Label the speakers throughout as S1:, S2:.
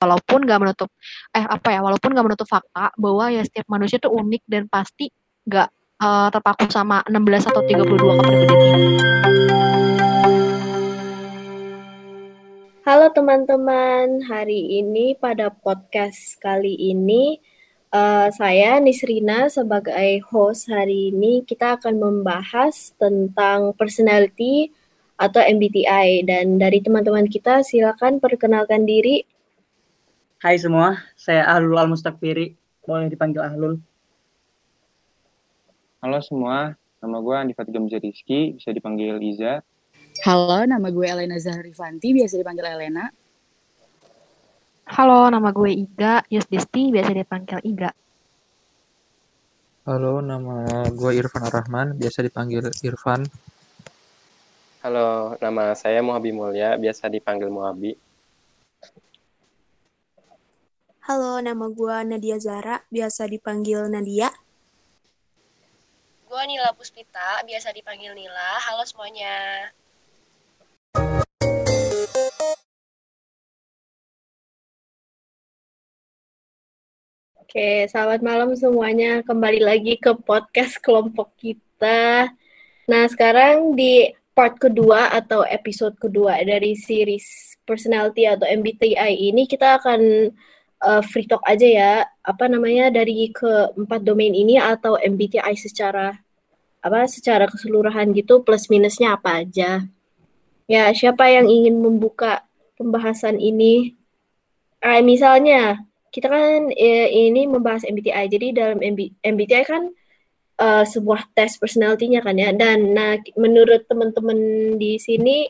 S1: walaupun nggak menutup eh apa ya walaupun nggak menutup fakta bahwa ya setiap manusia tuh unik dan pasti nggak uh, terpaku sama 16 atau 32 kepribadian
S2: Halo teman-teman, hari ini pada podcast kali ini uh, saya Nisrina sebagai host hari ini. Kita akan membahas tentang personality atau MBTI dan dari teman-teman kita silakan perkenalkan diri
S3: Hai semua, saya Ahlul Al Mustakfiri. Boleh dipanggil Ahlul.
S4: Halo semua, nama gue Andi Fatigam Rizky, bisa dipanggil Iza.
S5: Halo, nama gue Elena Zahrifanti, biasa dipanggil Elena.
S1: Halo, nama gue Iga Yusdisti, biasa dipanggil Iga.
S6: Halo, nama gue Irfan Ar-Rahman, biasa dipanggil Irfan.
S7: Halo, nama saya Muhabi Mulya, biasa dipanggil Muhabi.
S8: Halo, nama gue Nadia Zara, biasa dipanggil Nadia.
S9: Gue Nila Puspita, biasa dipanggil Nila. Halo semuanya.
S2: Oke, selamat malam semuanya. Kembali lagi ke podcast kelompok kita. Nah, sekarang di part kedua atau episode kedua dari series personality atau MBTI ini kita akan uh, free talk aja ya. Apa namanya dari keempat domain ini atau MBTI secara apa secara keseluruhan gitu plus minusnya apa aja. Ya, siapa yang ingin membuka pembahasan ini? Eh, misalnya kita kan eh, ini membahas MBTI. Jadi dalam MB, MBTI kan uh, sebuah tes personality-nya kan ya. Dan nah menurut teman-teman di sini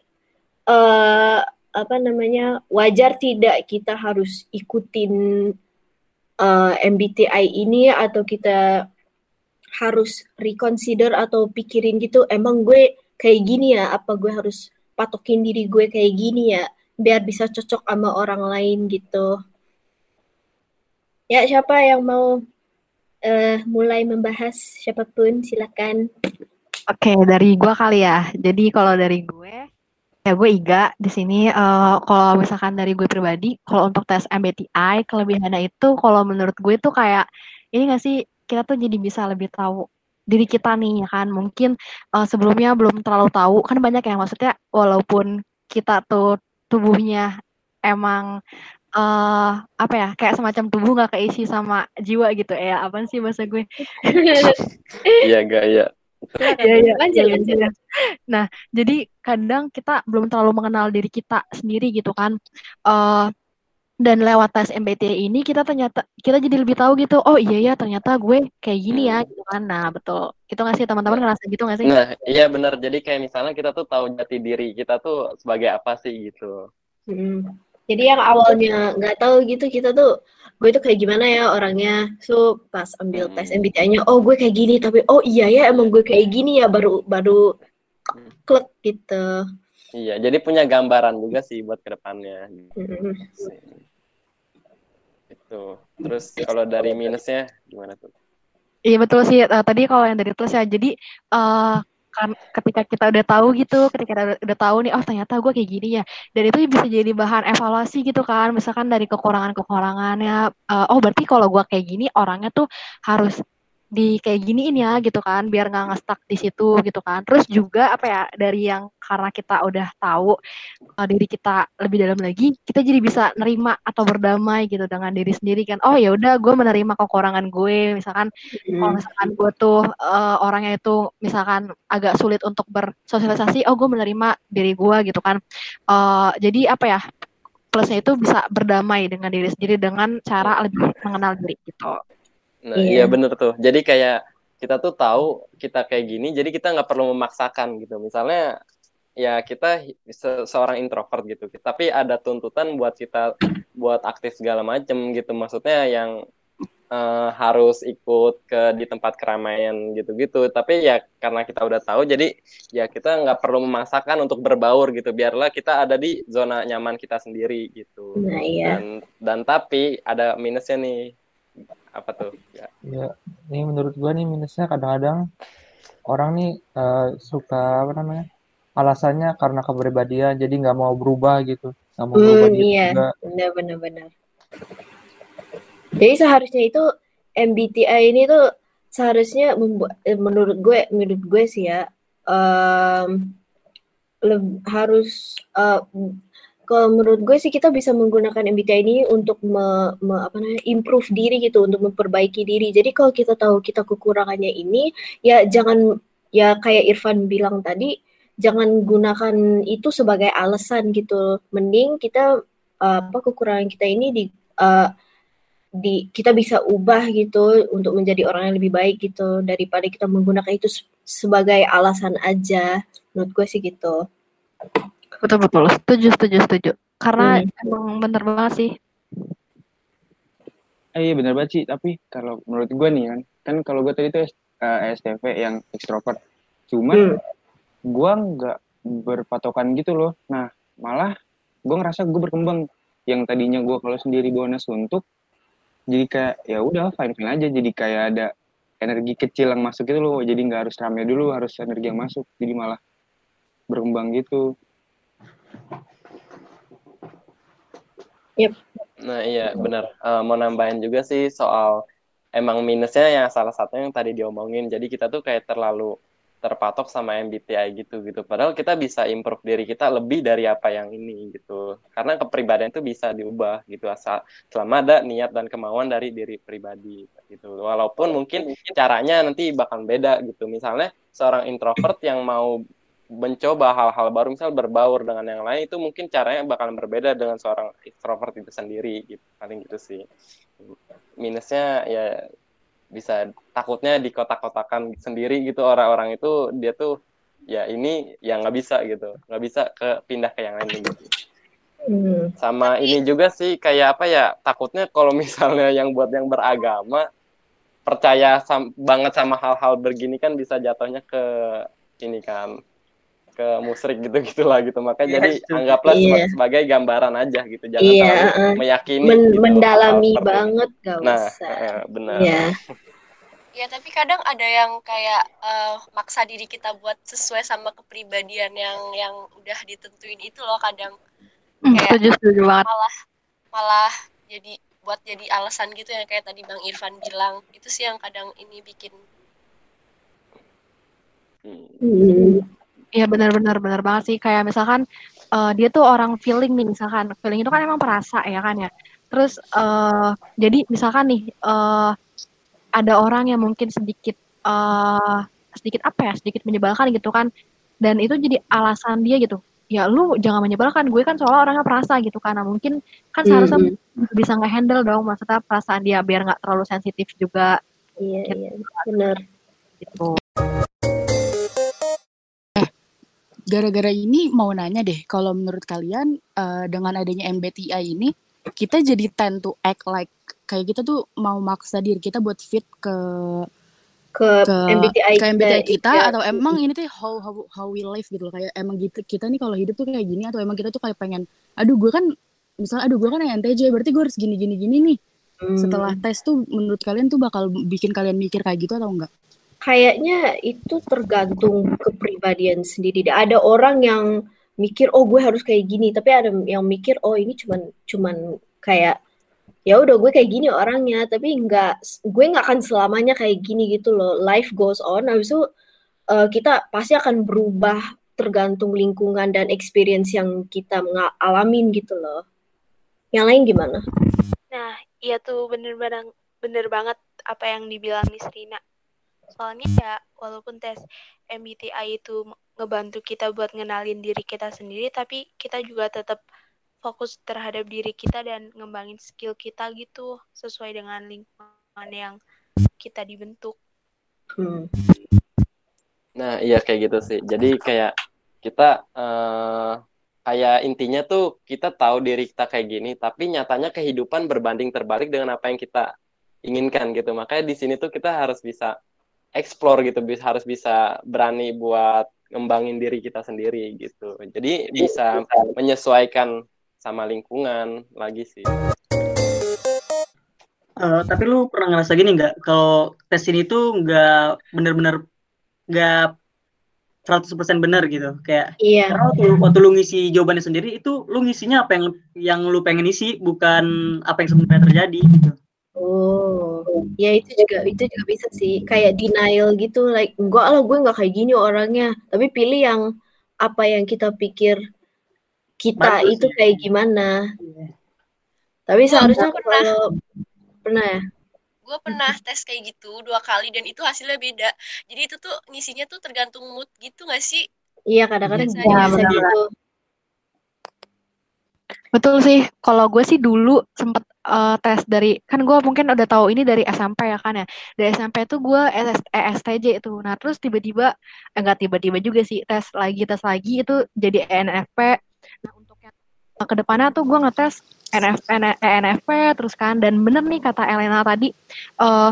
S2: apa namanya wajar tidak kita harus ikutin uh, MBTI ini atau kita harus reconsider atau pikirin gitu emang gue kayak gini ya? Apa gue harus patokin diri gue kayak gini ya? Biar bisa cocok sama orang lain gitu. Ya siapa yang mau uh, mulai membahas? Siapa pun silakan.
S1: Oke dari gue kali ya. Jadi kalau dari gue Ya gue Iga di sini. Uh, kalau misalkan dari gue pribadi, kalau untuk tes MBTI kelebihannya itu kalau menurut gue tuh kayak ini gak sih kita tuh jadi bisa lebih tahu diri kita nih ya kan? Mungkin uh, sebelumnya belum terlalu tahu. Kan banyak yang maksudnya walaupun kita tuh tubuhnya emang uh, apa ya kayak semacam tubuh nggak keisi sama jiwa gitu. Ya apa sih bahasa gue?
S7: Iya gak ya
S1: Iya, iya, lanjut, iya, lanjut. Iya. Nah, jadi kadang kita belum terlalu mengenal diri kita sendiri gitu kan. Uh, dan lewat tes MBTI ini kita ternyata kita jadi lebih tahu gitu. Oh iya ya, ternyata gue kayak gini ya gitu kan. Nah, betul. Itu nggak sih teman-teman ngerasa gitu nggak sih?
S7: Nah, iya benar. Jadi kayak misalnya kita tuh tahu jati diri kita tuh sebagai apa sih gitu.
S2: Hmm. Jadi yang awalnya nggak tahu gitu kita tuh gue tuh kayak gimana ya orangnya so pas ambil tes hmm. MBTI-nya oh gue kayak gini tapi oh iya ya emang gue kayak gini ya baru baru hmm. klik gitu
S7: iya jadi punya gambaran juga sih buat ke depannya hmm. itu terus kalau dari minusnya gimana tuh
S1: iya betul sih uh, tadi kalau yang dari plus ya jadi uh, kan ketika kita udah tahu gitu, ketika udah, udah tahu nih, oh ternyata gue kayak gini ya, dan itu bisa jadi bahan evaluasi gitu kan, misalkan dari kekurangan-kekurangannya, uh, oh berarti kalau gue kayak gini orangnya tuh harus di kayak giniin ya gitu kan biar nggak ngestak di situ gitu kan. Terus juga apa ya dari yang karena kita udah tahu uh, diri kita lebih dalam lagi kita jadi bisa nerima atau berdamai gitu dengan diri sendiri kan. Oh ya udah gue menerima kekurangan gue. Misalkan hmm. kalau misalkan gue tuh uh, orangnya itu misalkan agak sulit untuk bersosialisasi oh gue menerima diri gue gitu kan. Uh, jadi apa ya plusnya itu bisa berdamai dengan diri sendiri dengan cara lebih mengenal diri gitu
S7: Nah, iya. iya bener tuh. Jadi kayak kita tuh tahu kita kayak gini, jadi kita nggak perlu memaksakan gitu. Misalnya ya kita se seorang introvert gitu, tapi ada tuntutan buat kita buat aktif segala macem gitu. Maksudnya yang uh, harus ikut ke di tempat keramaian gitu-gitu. Tapi ya karena kita udah tahu, jadi ya kita nggak perlu memaksakan untuk berbaur gitu. Biarlah kita ada di zona nyaman kita sendiri gitu.
S2: Nah, iya.
S7: Dan dan tapi ada minusnya nih apa tuh?
S6: Ya, ya ini menurut gua nih minusnya kadang-kadang orang nih uh, suka apa namanya alasannya karena kepribadian jadi nggak mau berubah gitu. Nggak mau
S2: hmm, berubah iya. juga. Benar-benar Jadi seharusnya itu MBTI ini tuh seharusnya membuat eh, menurut gue menurut gue sih ya leb- harus eh, kalau menurut gue sih kita bisa menggunakan MBTI ini untuk me, me- apa namanya improve diri gitu untuk memperbaiki diri. Jadi kalau kita tahu kita kekurangannya ini ya jangan ya kayak Irfan bilang tadi jangan gunakan itu sebagai alasan gitu. Mending kita eh, apa kekurangan kita ini di eh, di kita bisa ubah gitu untuk menjadi orang yang lebih baik gitu daripada kita menggunakan itu se- sebagai alasan aja menurut gue sih gitu
S1: Betul betul. Setuju setuju setuju. Karena
S2: Hmm.
S1: emang bener banget sih.
S4: Eh, iya benar banget sih, tapi kalau menurut gue nih kan, kan kalau gue tadi tuh eh, ESTP yang ekstrovert, cuman
S2: Hmm.
S4: gue nggak berpatokan gitu loh. Nah, malah gue ngerasa gue berkembang. Yang tadinya gue kalau sendiri bonus untuk, jadi kayak ya udah fine fine aja. Jadi kayak ada energi kecil yang masuk gitu loh. Jadi nggak harus rame dulu, harus energi yang masuk. Jadi malah berkembang gitu.
S2: Yep.
S7: Nah iya benar. Eh, mau nambahin juga sih soal emang minusnya yang salah satunya yang tadi diomongin. Jadi kita tuh kayak terlalu terpatok sama MBTI gitu gitu. Padahal kita bisa improve diri kita lebih dari apa yang ini gitu. Karena kepribadian itu bisa diubah gitu asal selama ada niat dan kemauan dari diri pribadi gitu. Walaupun mungkin caranya nanti bakal beda gitu. Misalnya seorang introvert yang mau mencoba hal-hal baru misal berbaur dengan yang lain itu mungkin caranya bakalan berbeda dengan seorang extrovert itu sendiri gitu. Paling gitu sih. Minusnya ya bisa takutnya di kotak-kotakan sendiri gitu orang-orang itu dia tuh ya ini ya nggak bisa gitu. Nggak bisa ke pindah ke yang lain gitu.
S2: Hmm.
S7: sama ini juga sih kayak apa ya takutnya kalau misalnya yang buat yang beragama percaya sam- banget sama hal-hal begini kan bisa jatuhnya ke ini kan ke musrik gitu gitulah gitu makanya
S3: Iya,
S7: jadi anggaplah seba-
S2: Iya.
S7: sebagai gambaran aja gitu jangan
S2: Iya,
S7: terlalu meyakini
S2: Men-
S7: gitu,
S2: mendalami
S7: seperti ini.
S2: banget gak
S7: nah
S2: usah
S7: eh, benar
S2: ya
S9: Ya, tapi kadang ada yang kayak eh, maksa diri kita buat sesuai sama kepribadian yang yang udah ditentuin itu loh kadang
S1: Hmm,
S9: Kayak-
S1: setuju setuju banget.
S9: malah malah jadi buat jadi alasan gitu yang kayak tadi Bang Irfan bilang. Itu sih yang kadang ini bikin
S7: Hmm.
S1: Iya benar-benar benar banget sih. Kayak misalkan eh, dia tuh orang feeling nih misalkan. Feeling itu kan emang perasa ya kan ya. Terus eh jadi misalkan nih eh ada orang yang mungkin sedikit eh sedikit apa ya sedikit menyebalkan gitu kan. Dan itu jadi alasan dia gitu ya lu jangan menyebalkan gue kan soalnya orangnya perasa gitu karena mungkin kan seharusnya
S2: Hmm.
S1: bisa ngehandle dong maksudnya perasaan dia biar nggak terlalu sensitif juga.
S2: Iya iya. Benar.
S1: Gitu
S5: Gara-gara ini mau nanya deh, kalau menurut kalian eh, dengan adanya MBTI ini, kita jadi tend to act like kayak kita tuh mau maksa diri kita buat fit ke
S2: ke,
S5: ke
S2: MBTI
S5: ke MBTI kita
S2: iya.
S5: atau emang ini tuh how how how we live gitu loh kayak emang gitu kita nih kalau hidup tuh kayak gini atau emang kita tuh kayak pengen aduh gue kan misalnya aduh gue kan NTJ berarti gue harus gini gini gini nih
S2: Hmm.
S5: setelah tes tuh menurut kalian tuh bakal bikin kalian mikir kayak gitu atau enggak?
S2: Kayaknya itu tergantung kepribadian sendiri. Ada orang yang mikir, oh gue harus kayak gini, tapi ada yang mikir, oh ini cuman cuman kayak ya udah gue kayak gini orangnya, tapi nggak, gue nggak akan selamanya kayak gini gitu loh. Life goes on, habis itu eh, kita pasti akan berubah tergantung lingkungan dan experience yang kita alamin gitu loh. Yang lain gimana?
S10: Nah, iya tuh bener-bener bener banget apa yang dibilang Miss Rina. Soalnya ya walaupun tes MBTI itu ngebantu kita buat ngenalin diri kita sendiri, tapi kita juga tetap fokus terhadap diri kita dan ngembangin skill kita gitu sesuai dengan lingkungan yang kita dibentuk.
S2: Hmm.
S7: Nah, iya kayak gitu sih. Jadi kayak kita eh, kayak intinya tuh kita tahu diri kita kayak gini, tapi nyatanya kehidupan berbanding terbalik dengan apa yang kita inginkan gitu. Makanya di sini tuh kita harus bisa explore gitu, bisa harus bisa berani buat ngembangin diri kita sendiri gitu. Jadi bisa menyesuaikan sama lingkungan lagi sih.
S3: Eh, tapi lu pernah ngerasa gini nggak kalau tes ini tuh nggak bener-bener nggak 100% benar gitu. Kayak
S2: Iya.
S3: karena waktu, waktu lu ngisi jawabannya sendiri itu lu ngisinya apa yang yang lu pengen isi bukan apa yang sebenarnya terjadi gitu.
S2: Oh, ya itu juga itu juga bisa sih. Kayak denial gitu like enggak lah gue nggak kayak gini orangnya. Tapi pilih yang apa yang kita pikir kita
S3: Bagus
S2: itu
S3: ya.
S2: kayak gimana. Tapi
S9: Gua-
S2: seharusnya
S9: gua pernah.
S2: kalau pernah ya?
S9: Gue pernah tes kayak gitu dua kali dan itu hasilnya beda. Jadi itu tuh ngisinya tuh tergantung mood gitu gak sih?
S2: Iya kadang-kadang bisa
S1: Ya,
S2: bisa
S1: benar-benar.
S2: gitu
S1: Betul sih, kalau gue sih dulu sempet eh, tes dari, kan gue mungkin udah tahu ini dari SMP ya kan ya. Dari SMP tuh gue ES, ESTJ itu. Nah terus tiba-tiba, eh, enggak tiba-tiba juga sih, tes lagi, tes lagi itu jadi ENFP. Nah untuk yang ke depannya tuh gue ngetes NF, ENFP terus kan. Dan bener nih kata Elena tadi, eh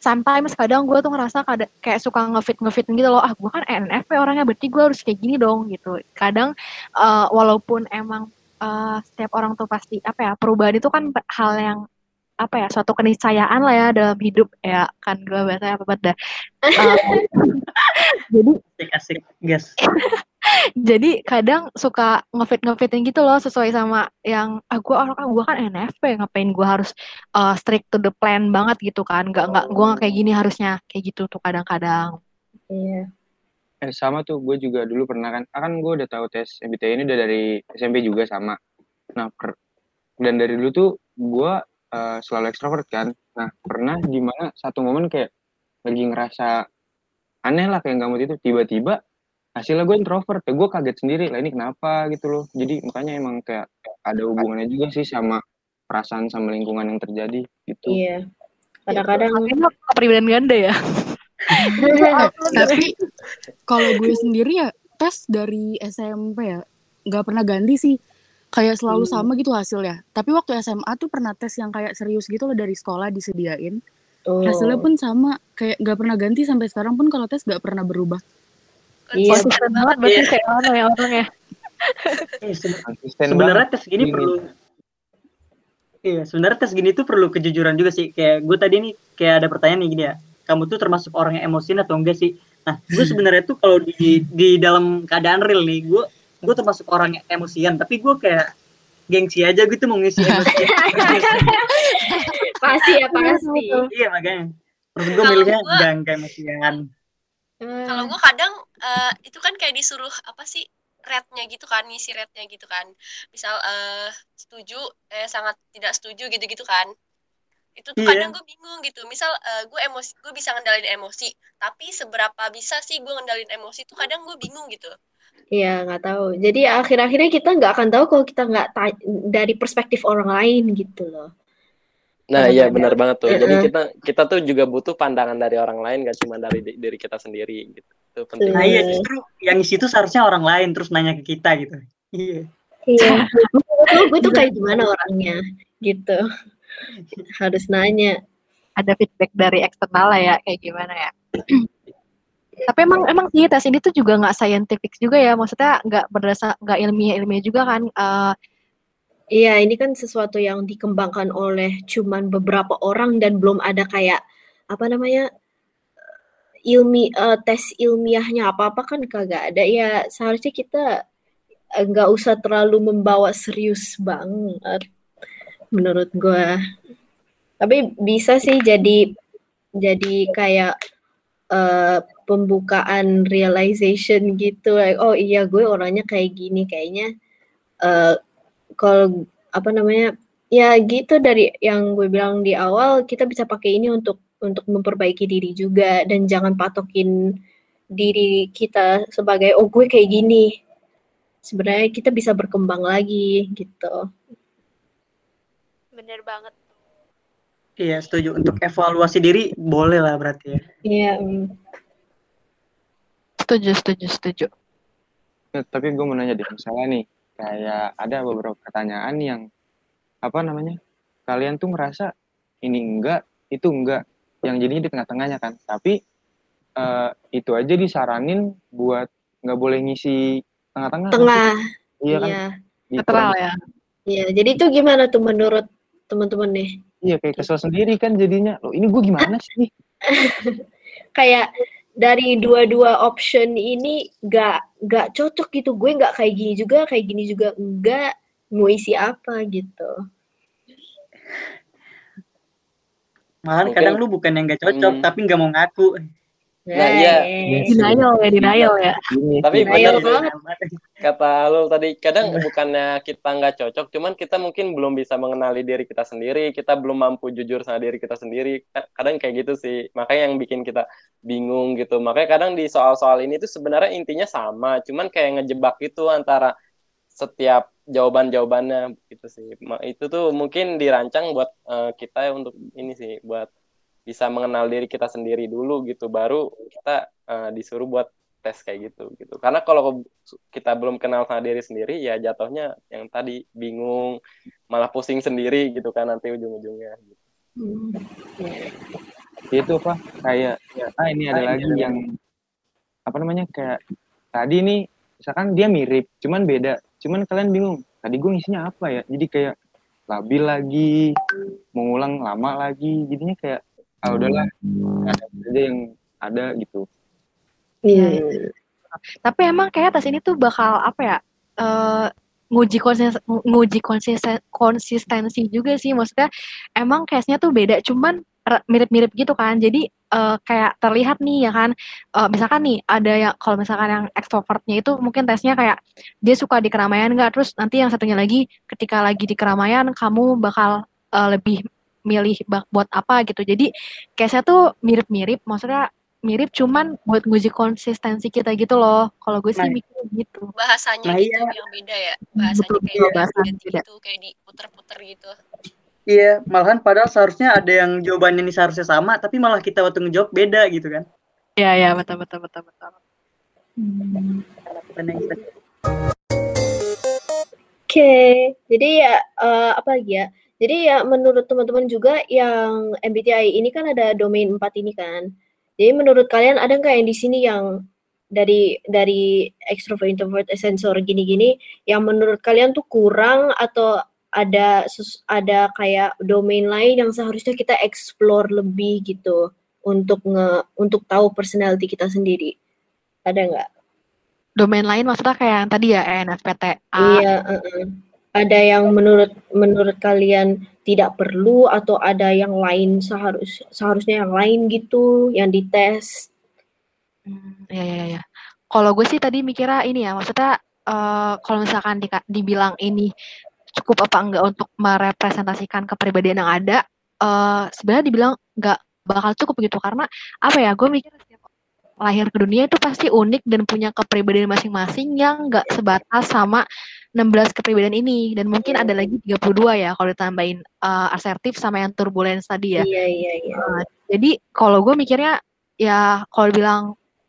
S1: sometimes kadang gue tuh ngerasa kada, kayak suka ngefit ngefit gitu loh ah gue kan ENFP orangnya berarti gue harus kayak gini dong gitu kadang eh, walaupun emang eh, setiap orang tuh pasti apa ya perubahan itu kan hal yang apa ya suatu keniscayaan lah ya dalam hidup. Ya kan gue bahasanya apa Eh, jadi
S3: Asik-asik, gas.
S1: jadi kadang suka ngefit ngefitin gitu loh sesuai sama yang ah gue orang ah, gue kan NFP ngapain gue harus uh, strict to the plan banget gitu kan. Nggak nggak gue nggak kayak gini harusnya kayak gitu tuh kadang-kadang.
S2: Iya
S4: Eh, sama tuh gue juga dulu pernah kan ah, kan gue udah tahu tes MBTI ini udah dari SMP juga sama. Nah per, dan dari dulu tuh gue eh, selalu ekstrovert kan. Nah pernah di mana satu momen kayak lagi ngerasa aneh lah kayak nggak mau itu tiba-tiba hasilnya gue introvert. Ya gue kaget sendiri lah ini kenapa gitu loh. Jadi makanya emang kayak ada hubungannya juga sih sama perasaan sama lingkungan yang terjadi gitu.
S2: Iya. Kadang-kadang
S1: Makanya lo kepribadian ganda ya.
S5: Eh, tapi kalau gue sendiri ya tes dari SMP ya nggak pernah ganti sih kayak selalu
S2: Hmm.
S5: sama gitu hasilnya tapi waktu SMA tuh pernah tes yang kayak serius gitu loh dari sekolah disediain
S2: oh
S5: hasilnya pun sama kayak nggak pernah ganti sampai sekarang pun kalau tes nggak pernah berubah
S2: Iya.
S1: konsisten banget berarti
S3: Iya.
S1: kayak mana ya orangnya
S3: Eh, se-
S4: konsisten
S3: sebenarnya tes gini
S4: Gini.
S3: perlu Iya, sebenarnya tes gini tuh perlu kejujuran juga sih. Kayak gue tadi nih kayak ada pertanyaan nih gini ya. Kamu tuh termasuk orang yang emosian atau enggak sih? Nah, gue sebenarnya tuh kalau di di dalam keadaan real nih, gue gue termasuk orang yang emosian, tapi gue kayak gengsi aja gitu mau ngisi emosi.
S2: pasti ya pasti
S3: iya makanya. Terus gue milihnya enggak enggak emosian.
S9: kalau gue kadang eh, itu kan kayak disuruh apa sih rate-nya gitu kan ngisi rate-nya gitu kan misal eh, setuju eh sangat tidak setuju gitu-gitu kan itu tuh
S3: Iya.
S9: kadang gue bingung gitu misal eh, gue emosi gue bisa ngendalin emosi tapi seberapa bisa sih gue ngendalin emosi tuh kadang gue bingung gitu
S2: Iya, nggak tahu. Jadi akhir-akhirnya kita nggak akan tahu kalau kita nggak ta- dari perspektif orang lain gitu loh.
S7: Nah, iya benar banget tuh. Jadi kita kita tuh juga butuh pandangan dari orang lain gak cuma dari di- diri kita sendiri gitu. Itu penting.
S3: Nah iya justru yang ngisi itu seharusnya orang lain terus nanya ke kita gitu. Iya.
S2: Iya. Gue tuh kayak gimana orangnya gitu. Harus nanya.
S1: ada feedback dari eksternal lah ya kayak gimana ya tapi emang emang sih tes ini tuh juga nggak scientific juga ya maksudnya nggak berdasar nggak ilmiah ilmiah juga kan Eh,
S2: Iya, ini kan sesuatu yang dikembangkan oleh cuman beberapa orang dan belum ada kayak apa namanya ilmi eh, tes ilmiahnya apa-apa kan kagak ada. Ya seharusnya kita eh, nggak usah terlalu membawa serius banget menurut gua. Tapi bisa sih jadi jadi kayak eh, pembukaan realization gitu. Like, oh iya gue orangnya kayak gini kayaknya eh, kalau apa namanya ya gitu dari yang gue bilang di awal kita bisa pakai ini untuk untuk memperbaiki diri juga dan jangan patokin diri kita sebagai oh gue kayak gini sebenarnya kita bisa berkembang lagi gitu
S10: Bener banget.
S3: Iya setuju untuk evaluasi diri boleh lah berarti ya.
S2: iya mm.
S1: setuju setuju setuju
S4: Ya, tapi gue mau nanya deh, misalnya nih, kayak ada beberapa pertanyaan yang apa namanya? Kalian tuh ngerasa ini enggak, itu enggak, yang jadinya di tengah-tengahnya kan. Tapi eh, itu aja disaranin buat nggak boleh ngisi tengah-tengah.
S2: tengah
S4: Iya kan?
S2: iya
S4: Gitu.
S1: netral ya
S2: iya jadi itu gimana tuh menurut teman-teman nih
S4: Iya kayak kesel sendiri kan jadinya. Loh ini gue gimana sih?
S2: kayak dari dua-dua option ini gak gak cocok gitu gue nggak kayak gini juga kayak gini juga enggak mau isi apa gitu
S3: Malahan
S7: Mungkin-
S3: kadang lu bukan yang gak cocok,
S7: Hmm.
S3: tapi nggak mau ngaku.
S7: Nah, iya.
S2: Eh,
S1: Denial ya, denial ya.
S7: Tapi benar
S2: banget.
S7: kata lo tadi kadang bukannya kita nggak cocok, cuman kita mungkin belum bisa mengenali diri kita sendiri, kita belum mampu jujur sama diri kita sendiri. Kadang kayak gitu sih, makanya yang bikin kita bingung gitu. Makanya kadang di soal-soal ini tuh sebenarnya intinya sama, cuman kayak ngejebak itu antara setiap jawaban-jawabannya gitu sih. Ma- Itu tuh mungkin dirancang buat eh, kita untuk ini sih, buat bisa mengenal diri kita sendiri dulu gitu, baru kita eh, disuruh buat tes kayak gitu gitu. Karena kalau kita belum kenal sama diri sendiri, ya jatuhnya yang tadi bingung, malah pusing sendiri gitu kan nanti ujung-ujungnya. Gitu.
S2: Hmm.
S4: itu apa kayak ah ini ada lagi yang apa namanya kayak tadi nih misalkan dia mirip cuman beda cuman kalian bingung tadi gue ngisinya apa ya jadi kayak labil lagi mengulang lama lagi jadinya kayak ah udahlah ada aja yang ada gitu
S2: Iya.
S1: Tapi emang kayak tes ini tuh bakal apa ya? eh nguji konsisten, nguji konsisten, konsistensi juga sih. Maksudnya emang case-nya tuh beda, cuman mirip-mirip gitu kan. Jadi eh, kayak terlihat nih ya kan. Eh, misalkan nih ada yang kalau misalkan yang extrovertnya itu mungkin tesnya kayak dia suka di keramaian nggak. Terus nanti yang satunya lagi ketika lagi di keramaian kamu bakal eh, lebih milih buat apa gitu. Jadi case-nya tuh mirip-mirip. Maksudnya mirip cuman buat nguji konsistensi kita gitu loh. Kalau gue sih
S3: Nah.
S1: mikir gitu.
S9: bahasanya
S3: Nah,
S9: gitu
S3: iya.
S9: yang beda ya bahasanya
S1: Betul,
S9: kayak ganti
S1: beda.
S9: gitu kayak diputer-puter gitu
S3: Iya, malahan padahal seharusnya ada yang jawabannya ini seharusnya sama, tapi malah kita waktu ngejawab beda gitu kan.
S1: Iya, iya, betul, betul, betul, betul.
S3: Kita
S2: Oke, jadi ya eh, apa lagi ya? Jadi ya menurut teman-teman juga yang MBTI ini kan ada domain 4 ini kan. Jadi menurut kalian ada nggak yang di sini yang dari dari extrovert, introvert, sensor gini-gini yang menurut kalian tuh kurang atau ada ada kayak domain lain yang seharusnya kita explore lebih gitu untuk nge untuk tahu personality kita sendiri. Ada nggak?
S1: Domain lain maksudnya kayak yang tadi ya, ENFPTA.
S2: Iya, heeh. Ada yang menurut menurut kalian tidak perlu atau ada yang lain seharus seharusnya yang lain gitu yang dites.
S1: Hmm, ya, ya, ya. Kalau gue sih tadi mikirnya ini ya, maksudnya eh, kalau misalkan dika- dibilang ini cukup apa enggak untuk merepresentasikan kepribadian yang ada, eh sebenarnya dibilang enggak bakal cukup gitu karena apa ya? Gue mikir lahir ke dunia itu pasti unik dan punya kepribadian masing-masing yang enggak sebatas sama 16 kepribadian ini dan mungkin ada lagi 32 ya kalau ditambahin eh, asertif sama yang turbulence tadi ya.
S2: Iya, iya, iya.
S1: Nah, jadi kalau gue mikirnya ya kalau bilang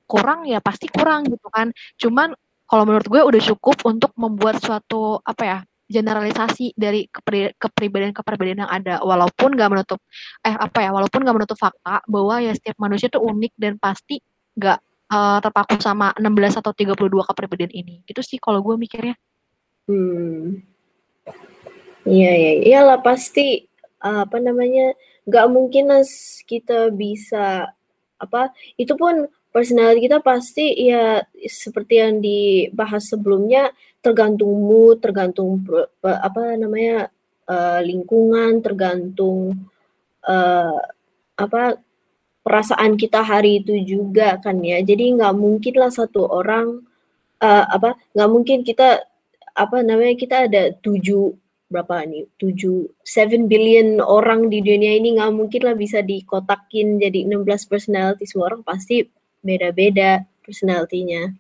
S1: kurang ya pasti kurang gitu kan. Cuman kalau menurut gue udah cukup untuk membuat suatu apa ya generalisasi dari kepri- kepribadian-kepribadian yang ada walaupun nggak menutup eh apa ya walaupun nggak menutup fakta bahwa ya setiap manusia tuh unik dan pasti nggak eh, terpaku sama 16 atau 32 kepribadian ini. Gitu sih kalau gue mikirnya.
S2: Hmm. Iya, iya, iyalah pasti apa namanya nggak mungkin lah kita bisa apa itu pun personality kita pasti ya seperti yang dibahas sebelumnya tergantung mood, tergantung apa namanya eh, lingkungan, tergantung eh, apa perasaan kita hari itu juga kan ya. Jadi nggak mungkin lah satu orang eh, apa nggak mungkin kita apa namanya kita ada tujuh berapa nih tujuh seven billion orang di dunia ini nggak mungkin lah bisa dikotakin jadi 16 personality semua orang pasti beda-beda personalitinya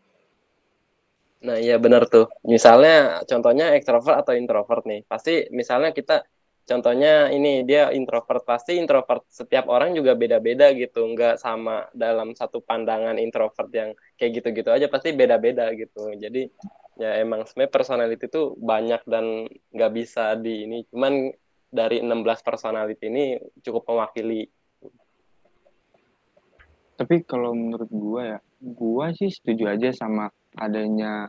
S7: Nah, iya benar tuh. Misalnya contohnya ekstrovert atau introvert nih. Pasti misalnya kita contohnya ini dia introvert, pasti introvert setiap orang juga beda-beda gitu, nggak sama dalam satu pandangan introvert yang kayak gitu-gitu aja pasti beda-beda gitu. Jadi ya emang sebenarnya personality itu banyak dan nggak bisa di ini. Cuman dari 16 personality ini cukup mewakili.
S4: tapi kalau menurut gua ya gua sih setuju aja sama adanya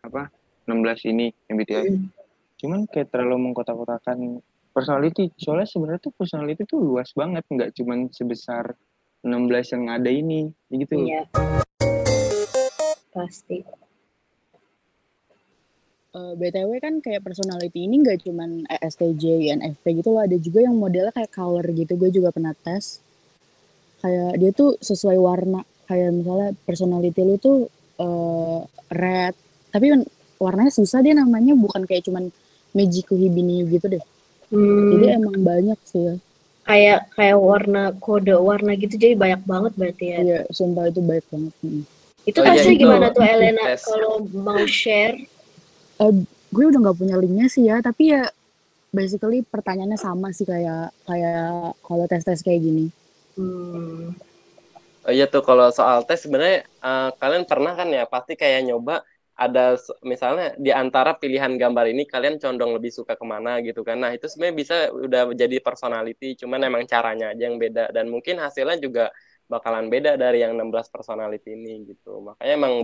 S4: apa 16 ini MBTI cuman kayak terlalu mengkotak-kotakan personality soalnya sebenarnya tuh personality tuh luas banget nggak cuman sebesar 16 yang ada ini gitu
S2: Iya. Pasti.
S5: Eh, BTW kan kayak personality ini nggak cuman ESTJ, INFP gitu loh, ada juga yang modelnya kayak color gitu. Gue juga pernah tes. Kayak dia tuh sesuai warna. Kayak misalnya personality lu tuh eh, red, tapi kan warnanya susah dia namanya bukan kayak cuman Mejiku Hibini gitu deh. Jadi
S2: Hmm,
S5: emang banyak sih ya.
S2: kayak kayak warna kode warna gitu jadi banyak banget berarti ya.
S5: Iya, sumpah itu baik banget. Mm.
S2: Itu
S7: Oh iya,
S2: tesnya
S7: itu
S2: gimana tuh Elena
S7: tes.
S2: kalau mau share?
S5: Eh, gue udah nggak punya linknya sih ya, tapi ya basically pertanyaannya sama sih kayak kayak kalau tes-tes kayak gini.
S2: Hmm.
S7: Oh iya tuh kalau soal tes sebenarnya eh, kalian pernah kan ya pasti kayak nyoba ada misalnya di antara pilihan gambar ini kalian condong lebih suka ke mana gitu kan. Nah itu sebenarnya bisa udah jadi personality cuman emang caranya aja yang beda dan mungkin hasilnya juga bakalan beda dari yang 16 personality ini gitu. Makanya emang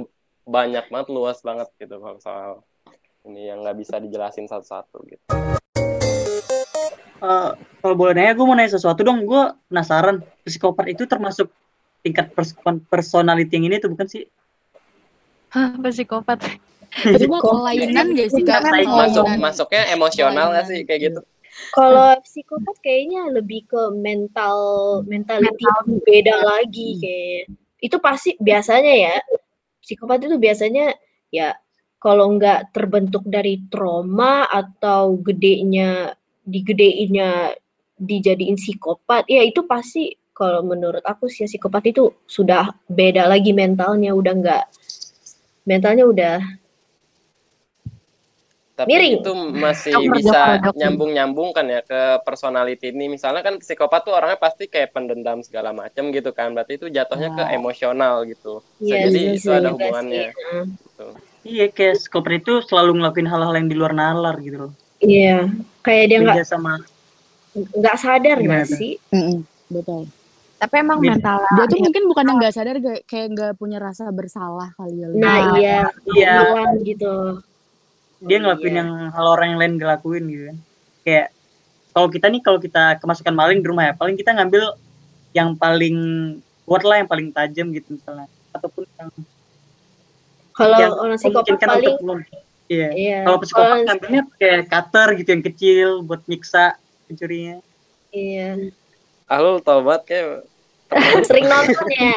S7: banyak banget luas banget gitu kalau soal ini yang nggak bisa dijelasin satu-satu gitu.
S3: Eh, kalau boleh nanya, gue mau nanya sesuatu dong. Gue penasaran, psikopat itu termasuk tingkat pers- personality yang ini tuh bukan sih?
S1: Hah, psikopat.
S5: Itu mah kelainan gak sih kak?
S7: Masuk masuknya emosional nggak sih kayak gitu?
S2: Kalau psikopat kayaknya lebih ke mental mentality yang beda lagi kayak. Itu pasti biasanya ya. Psikopat itu biasanya ya kalau nggak terbentuk dari trauma atau gedenya digedeinnya dijadiin psikopat, ya itu pasti kalau menurut aku sih ya, psikopat itu sudah beda lagi mentalnya, udah nggak mentalnya udah
S7: Tapi
S2: Miring.
S7: itu masih
S1: Dokter,
S7: bisa nyambung-nyambung kan ya ke personality ini. Misalnya kan psikopat tuh orangnya pasti kayak pendendam segala macam gitu kan. Berarti itu jatuhnya ke
S5: Ah.
S7: emosional gitu. Bisa
S2: Iya,
S7: jadi
S2: iya
S7: itu ada hubungannya.
S2: sih. Heeh.
S7: Gitu.
S3: Iya, kayak psikopat itu selalu ngelakuin hal-hal yang di luar nalar gitu loh.
S2: Iya, kayak dia nggak
S3: sama
S2: nggak sadar nggak sih?
S5: Mm-mm, betul.
S1: Tapi emang
S3: Beda.
S1: mental
S5: Dia tuh mungkin bukan yang nggak sadar kayak kayak nggak punya rasa bersalah kali ya.
S2: Nah
S1: Ah,
S2: iya,
S3: iya.
S2: gitu.
S3: dia ngelakuin
S2: Iya.
S3: yang hal orang yang lain gak lakuin gitu kan. Kayak kalau kita nih kalau kita kemasukan maling di rumah ya, paling kita ngambil yang paling kuat lah, yang paling tajam gitu misalnya. Ataupun yang
S2: Kalau
S3: yang
S2: orang psikopat paling
S3: untuk belum. Iya.
S2: iya.
S3: Kalau psikopat ngambilnya kayak cutter gitu yang kecil buat nyiksa pencurinya.
S2: iya.
S7: Ah lu tobat kayak
S2: Sering nonton ya.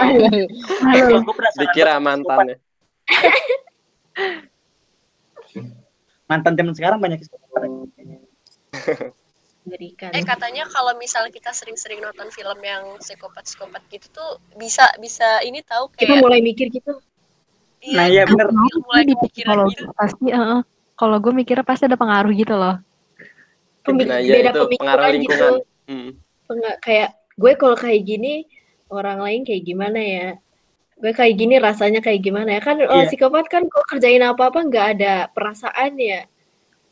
S3: Kalau
S7: dikira
S3: banget
S7: mantannya.
S3: mantan zaman sekarang banyak.
S2: Mengerikan.
S9: Eh katanya kalau misalnya kita sering-sering nonton film yang psikopat-psikopat gitu tuh bisa bisa ini tahu
S2: Kita
S9: kayak
S2: mulai mikir gitu.
S3: Nah, iya bener.
S9: Mulai,
S1: di
S9: kepikiran
S1: psikologi
S9: gitu.
S1: pasti heeh. kalau gue mikirnya pasti ada pengaruh gitu loh
S2: Pemi-
S7: Nah, iya
S2: beda
S7: itu pengaruh
S2: pemikiran gitu.
S7: lingkungan. Hmm.
S2: Penga- kayak gue kalau kayak gini orang lain kayak gimana ya? Gue kayak gini rasanya kayak gimana ya? Kan orang
S3: Iya.
S2: psikopat kan kalau kerjain apa-apa nggak ada perasaan ya.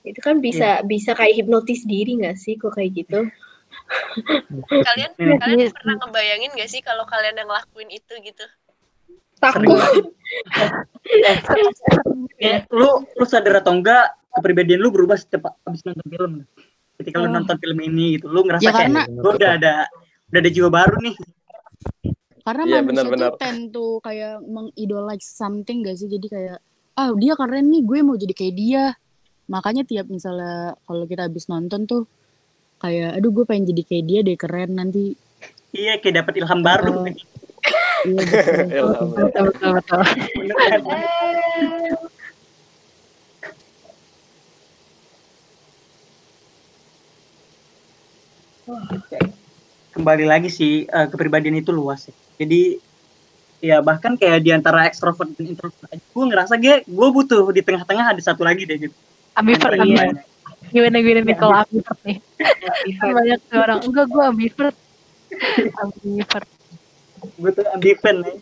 S2: Itu kan bisa bisa kayak hipnotis diri nggak sih kok kayak gitu?
S9: Kalian
S3: Iya.
S9: kalian pernah ngebayangin gak sih kalau kalian yang ngelakuin itu gitu?
S2: Takut.
S3: Ya, lu lu sadar atau enggak kepribadian lu berubah setiap habis nonton film. Ketika lu
S5: Oh.
S3: nonton film ini gitu, lu ngerasa
S5: Ya,
S3: kayak
S5: karena-
S3: gue udah ada udah ada jiwa baru nih.
S5: Karena
S7: Iya,
S5: manusia
S7: benar-benar.
S5: tuh tend to kayak mengidolize something gak sih? Jadi kayak ah dia keren nih, gue mau jadi kayak dia. Makanya tiap misalnya kalau kita habis nonton tuh kayak aduh gue pengen jadi kayak dia deh keren nanti.
S3: Iya, kayak dapat ilham baru.
S5: Iya betul.
S7: Ilham.
S1: betul betul betul
S3: Bener kan? Kembali lagi sih eh, kepribadian itu luas ya. Jadi ya bahkan kayak di antara ekstrovert dan introvert aja, gue ngerasa gue gue butuh di tengah-tengah ada satu lagi deh gitu.
S1: ambivert ambivert.
S3: gimana?
S1: gimana gimana nih
S3: Ya,
S1: kalau ambivert nih kan banyak orang enggak gue ambivert ambivert
S3: Gue tuh ambivert nih.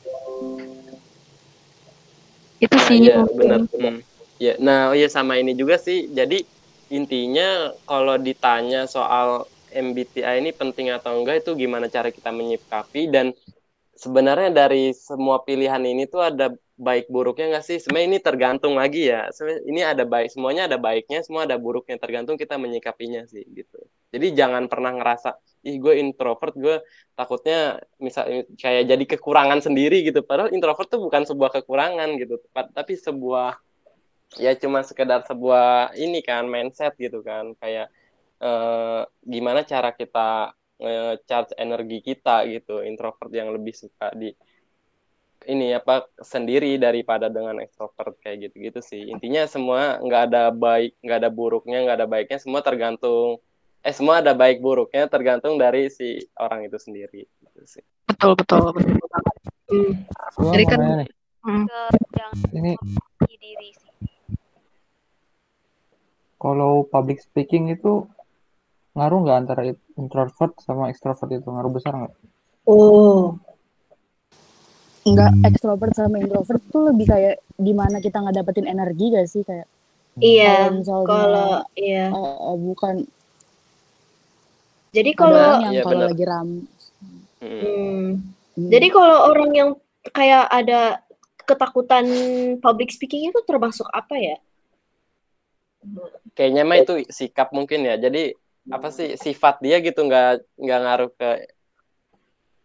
S1: itu
S7: Nah,
S1: sih
S7: iya
S1: mungkin.
S7: benar. Hmm. Ya, nah, oh iya sama ini juga sih. Jadi intinya kalau ditanya soal MBTI ini penting atau enggak itu gimana cara kita menyikapi dan sebenarnya dari semua pilihan ini tuh ada baik buruknya nggak sih? Sebenarnya ini tergantung lagi ya. Ini ada baik, semuanya ada baiknya, semua ada buruknya. Tergantung kita menyikapinya sih gitu. Jadi jangan pernah ngerasa ih gue introvert gue takutnya misal kayak jadi kekurangan sendiri gitu padahal introvert tuh bukan sebuah kekurangan gitu tapi sebuah ya cuma sekedar sebuah ini kan mindset gitu kan kayak eh, gimana cara kita charge energi kita gitu introvert yang lebih suka di ini apa sendiri daripada dengan ekstrovert kayak gitu-gitu sih intinya semua nggak ada baik nggak ada buruknya nggak ada baiknya semua tergantung eh semua ada baik buruknya tergantung dari si orang itu sendiri gitu sih.
S1: Betul betul betul banget.
S6: Hmm. Jadi kan hmm. ini
S10: diri sih.
S6: Kalau public speaking itu ngaruh nggak antara introvert sama extrovert itu ngaruh besar nggak?
S5: Oh, nggak ekstrovert sama introvert tuh lebih kayak di mana kita nggak dapetin energi gak sih kayak
S2: iya kalau iya
S5: uh, uh, bukan
S2: jadi kalau
S5: yang
S7: Iya,
S5: kalau lagi ram
S7: Hmm.
S2: Hmm.
S5: Hmm.
S2: Jadi kalau orang yang kayak ada ketakutan public speaking itu termasuk apa ya?
S7: Kayaknya mah itu sikap mungkin ya. Jadi apa sih sifat dia gitu nggak nggak ngaruh ke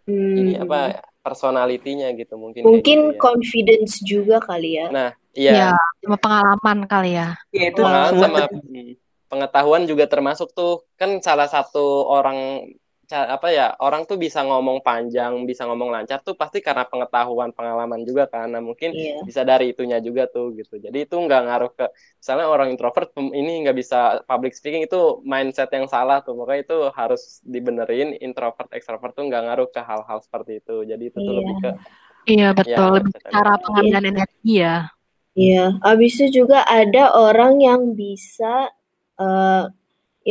S2: Hmm.
S7: ini apa personalitinya gitu mungkin.
S2: Mungkin
S7: gitu ya.
S2: confidence juga kali ya.
S7: Nah,
S1: Ya,
S7: iya.
S1: sama pengalaman kali ya.
S3: Ya itu
S7: Pengalaman sama hmm, pengetahuan juga termasuk tuh kan salah satu orang apa ya orang tuh bisa ngomong panjang bisa ngomong lancar tuh pasti karena pengetahuan pengalaman juga karena mungkin
S2: Iya.
S7: bisa dari itunya juga tuh gitu. Jadi itu nggak ngaruh ke misalnya orang introvert pem- ini nggak bisa public speaking itu mindset yang salah tuh. Makanya itu harus dibenerin introvert extrovert tuh nggak ngaruh ke hal-hal seperti itu. Jadi itu tuh
S2: Iya.
S7: lebih ke
S1: Iya betul,
S7: Ya,
S1: lebih cara pengambilan energi ya.
S2: Iya, abis itu juga ada orang yang bisa eh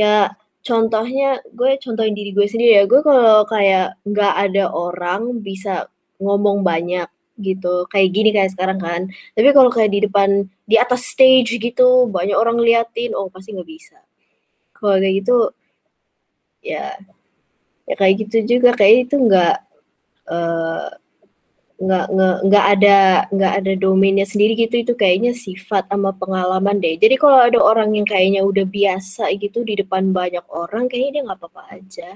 S2: ya contohnya gue contohin diri gue sendiri ya. Gue kalau kayak nggak ada orang bisa ngomong banyak gitu. Kayak gini kayak sekarang kan. Tapi kalau kayak di depan di atas stage gitu banyak orang liatin, oh pasti nggak bisa. Kalau kayak gitu ya ya kayak gitu juga kayak itu nggak eh nggak nggak nggak ada nggak ada domainnya sendiri gitu. Itu kayaknya sifat sama pengalaman deh. Jadi kalau ada orang yang kayaknya udah biasa gitu di depan banyak orang kayaknya dia nggak apa-apa aja.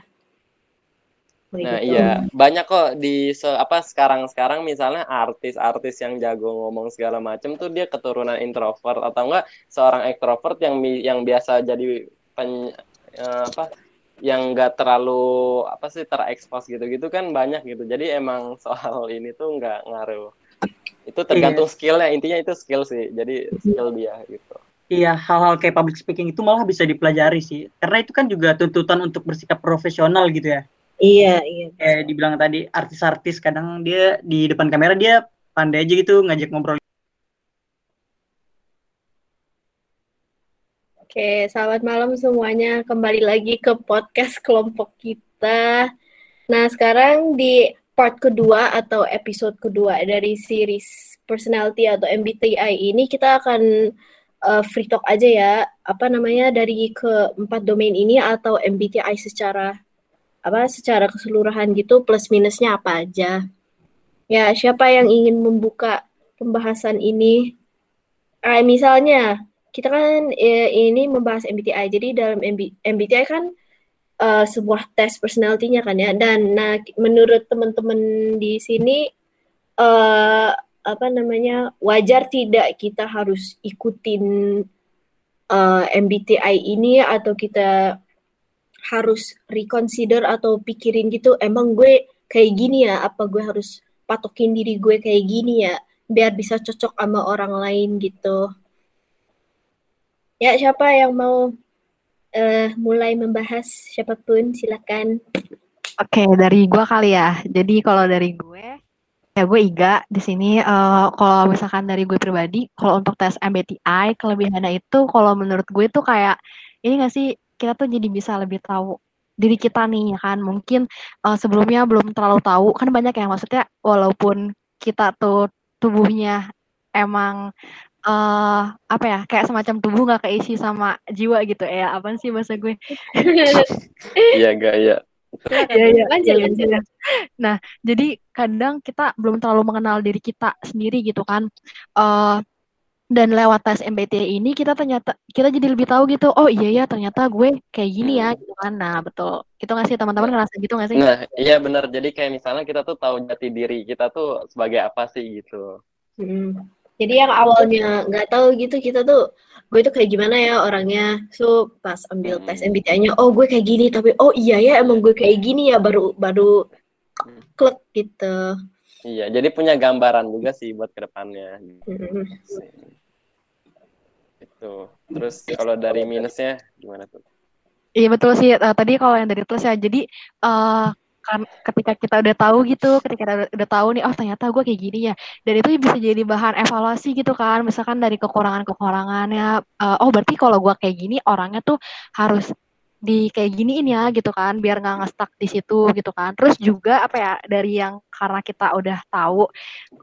S2: Kayak
S7: Nah
S2: gitu.
S7: iya. Banyak kok di se apa sekarang-sekarang misalnya artis-artis yang jago ngomong segala macam tuh dia keturunan introvert atau enggak seorang extrovert yang yang biasa jadi pen, eh, apa yang enggak terlalu apa sih terekspos gitu-gitu kan banyak gitu jadi emang soal ini tuh enggak ngaruh itu tergantung skillnya intinya itu skill sih jadi skill dia gitu
S3: Iya, hal-hal kayak public speaking itu malah bisa dipelajari sih. Karena itu kan juga tuntutan untuk bersikap profesional gitu ya.
S2: iya iya
S3: Kayak dibilang tadi artis-artis kadang dia di depan kamera dia pandai aja gitu ngajak ngobrol.
S2: Oke, selamat malam semuanya. Kembali lagi ke podcast kelompok kita. Nah, sekarang di part kedua atau episode kedua dari series personality atau MBTI ini kita akan uh, free talk aja ya. Apa namanya dari keempat domain ini atau MBTI secara apa secara keseluruhan gitu plus minusnya apa aja. Ya, siapa yang ingin membuka pembahasan ini? Ah, misalnya kita kan eh, ini membahas MBTI. Jadi dalam MB, MBTI kan eh, sebuah tes personality-nya kan ya. Dan nah menurut teman-teman di sini eh apa namanya wajar tidak kita harus ikutin eh, MBTI ini atau kita harus reconsider atau pikirin gitu emang gue kayak gini ya apa gue harus patokin diri gue kayak gini ya biar bisa cocok sama orang lain gitu. Ya, siapa yang mau eh, mulai membahas? Siapa pun, silakan.
S1: Oke, dari gua kali ya. Jadi kalau dari gue, ya gue Iga di sini. eh, kalau misalkan dari gue pribadi, kalau untuk tes MBTI kelebihannya itu, kalau menurut gue tuh kayak ini gak sih kita tuh jadi bisa lebih tahu diri kita nih ya kan. Mungkin eh, sebelumnya belum terlalu tahu. Kan banyak yang maksudnya walaupun kita tuh tubuhnya emang eh apa ya kayak semacam tubuh nggak keisi sama jiwa gitu ya apa sih bahasa gue
S7: iya enggak ya
S2: Silakan,
S1: Iya, iya,
S2: lanjut,
S1: iya,
S2: lanjut.
S1: iya. Nah, jadi kadang kita belum terlalu mengenal diri kita sendiri gitu kan. Eh dan lewat tes MBTI ini kita ternyata kita jadi lebih tahu gitu oh iya ya ternyata gue kayak gini ya
S7: Hmm.
S1: gitu kan nah betul itu nggak sih teman-teman ngerasa gitu nggak sih
S7: Nah, iya benar. Jadi kayak misalnya kita tuh tahu jati diri kita tuh sebagai apa sih gitu.
S2: Mm. Jadi yang awalnya nggak tahu gitu kita tuh gue tuh kayak gimana ya orangnya. So pas ambil tes
S7: Hmm.
S2: MBTI-nya, oh gue kayak gini, tapi oh iya ya emang gue kayak gini ya baru baru
S7: Hmm.
S2: klik gitu.
S7: Iya, jadi punya gambaran juga sih buat ke depannya.
S2: Mm.
S7: Itu. Terus kalau dari minusnya gimana tuh?
S1: Iya betul sih. Eh, tadi kalau yang dari plus ya, jadi eh kan ketika kita udah tahu gitu, ketika kita udah, udah tahu nih, oh ternyata gue kayak gini ya, dan itu bisa jadi bahan evaluasi gitu kan, misalkan dari kekurangan-kekurangannya, eh, oh berarti kalau gue kayak gini orangnya tuh harus di kayak giniin ya gitu kan, biar nggak ngestak di situ gitu kan. Terus juga apa ya dari yang karena kita udah tahu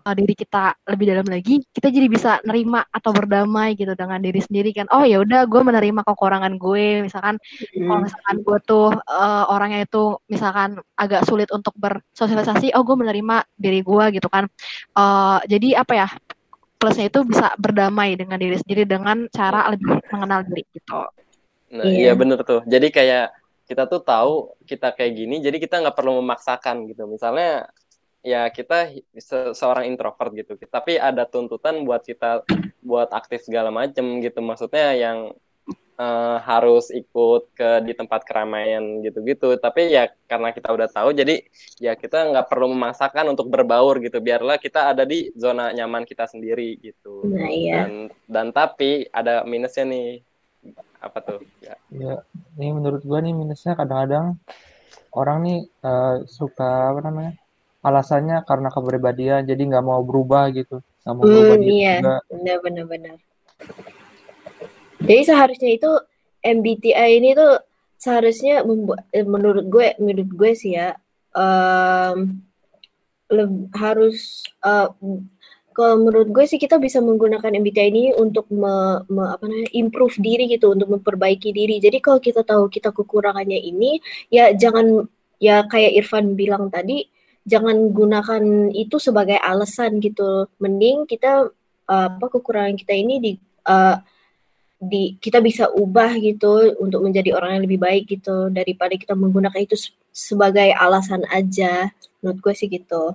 S1: uh, diri kita lebih dalam lagi, kita jadi bisa nerima atau berdamai gitu dengan diri sendiri kan. Oh ya udah, gue menerima kekurangan gue. Misalkan kalau
S2: Mm.
S1: misalkan gue tuh uh, orangnya itu misalkan agak sulit untuk bersosialisasi, oh gue menerima diri gue gitu kan. Uh, jadi apa ya? Plusnya itu bisa berdamai dengan diri sendiri dengan cara lebih mengenal diri gitu.
S7: Nah,
S2: Iya.
S7: iya bener tuh. Jadi kayak kita tuh tahu kita kayak gini, jadi kita nggak perlu memaksakan gitu. Misalnya ya kita se- seorang introvert gitu, tapi ada tuntutan buat kita buat aktif segala macem gitu. Maksudnya yang eh, harus ikut ke di tempat keramaian gitu-gitu. Tapi ya karena kita udah tahu, jadi ya kita nggak perlu memaksakan untuk berbaur gitu. Biarlah kita ada di zona nyaman kita sendiri gitu.
S2: Nah iya.
S7: Dan dan tapi ada minusnya nih. Apa tuh? Ya.
S6: Ya, ini menurut gua nih minusnya kadang-kadang orang nih eh, suka apa namanya alasannya karena kepribadian jadi nggak mau berubah gitu nggak mau berubah
S2: Hmm, iya,
S6: juga
S2: benar benar benar. Jadi seharusnya itu MBTI ini tuh seharusnya membuat eh, menurut gue menurut gue sih ya leb- harus eh, kalau menurut gue sih kita bisa menggunakan MBTI ini untuk me, me- apa namanya improve diri gitu untuk memperbaiki diri. Jadi kalau kita tahu kita kekurangannya ini ya jangan ya kayak Irfan bilang tadi jangan gunakan itu sebagai alasan gitu. Mending kita eh, apa kekurangan kita ini di eh, di kita bisa ubah gitu untuk menjadi orang yang lebih baik gitu daripada kita menggunakan itu se- sebagai alasan aja. Menurut gue sih gitu.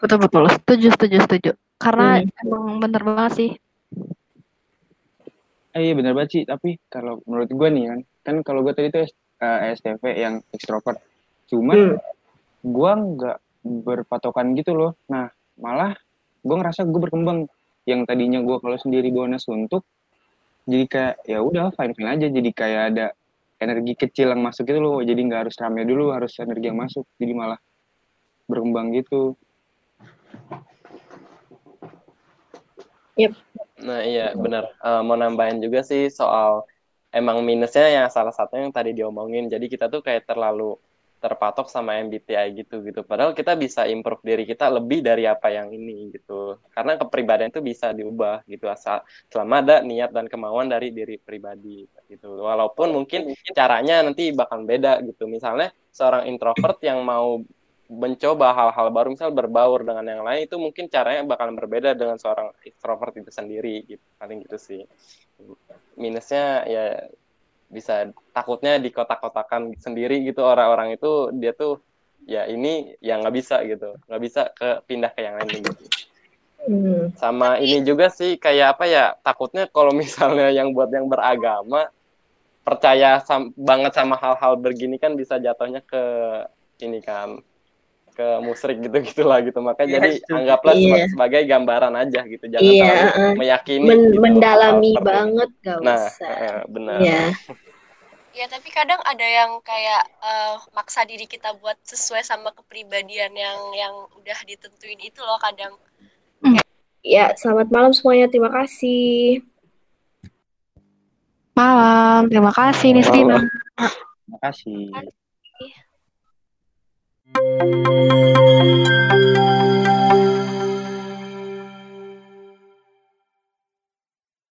S1: Betul betul. Setuju setuju setuju. Karena
S2: Hmm.
S1: emang bener banget sih.
S4: Eh, iya benar banget sih, tapi kalau menurut gue nih kan, kan kalau gue tadi tuh eh, STV yang ekstrovert, cuman
S2: Hmm.
S4: gue nggak berpatokan gitu loh. Nah, malah gue ngerasa gue berkembang. Yang tadinya gue kalau sendiri bawa suntuk, jadi kayak ya udah fine fine aja. Jadi kayak ada energi kecil yang masuk gitu loh. Jadi nggak harus rame dulu, harus energi yang masuk. Jadi malah berkembang gitu.
S7: Nah, iya benar. Eh, mau nambahin juga sih soal emang minusnya yang salah satunya yang tadi diomongin. Jadi kita tuh kayak terlalu terpatok sama MBTI gitu gitu. Padahal kita bisa improve diri kita lebih dari apa yang ini gitu. Karena kepribadian itu bisa diubah gitu asal selama ada niat dan kemauan dari diri pribadi gitu. Walaupun mungkin caranya nanti bakal beda gitu. Misalnya seorang introvert yang mau mencoba hal-hal baru misal berbaur dengan yang lain itu mungkin caranya bakalan berbeda dengan seorang extrovert itu sendiri gitu. Paling gitu sih. Minusnya ya bisa takutnya di kotak-kotakan sendiri gitu orang-orang itu dia tuh ya ini yang nggak bisa gitu. Nggak bisa ke pindah ke yang lain gitu.
S2: Hmm.
S7: sama ini juga sih kayak apa ya takutnya kalau misalnya yang buat yang beragama percaya sam- banget sama hal-hal begini kan bisa jatuhnya ke ini kan ke musrik gitu gitulah gitu makanya
S3: Iya,
S7: jadi anggaplah seba-
S2: Iya.
S7: sebagai gambaran aja gitu jangan
S2: Iya,
S7: terlalu
S2: uh,
S7: meyakini
S2: Men-
S7: gitu,
S2: mendalami
S7: seperti ini.
S2: banget gak
S7: nah
S2: usah.
S7: eh, benar
S2: Iya.
S9: Ya, tapi kadang ada yang kayak eh, maksa diri kita buat sesuai sama kepribadian yang yang udah ditentuin itu loh kadang.
S2: Ya, selamat malam semuanya. Terima kasih.
S1: Malam. Terima kasih Nisrina.
S4: Terima kasih.
S10: Thank you.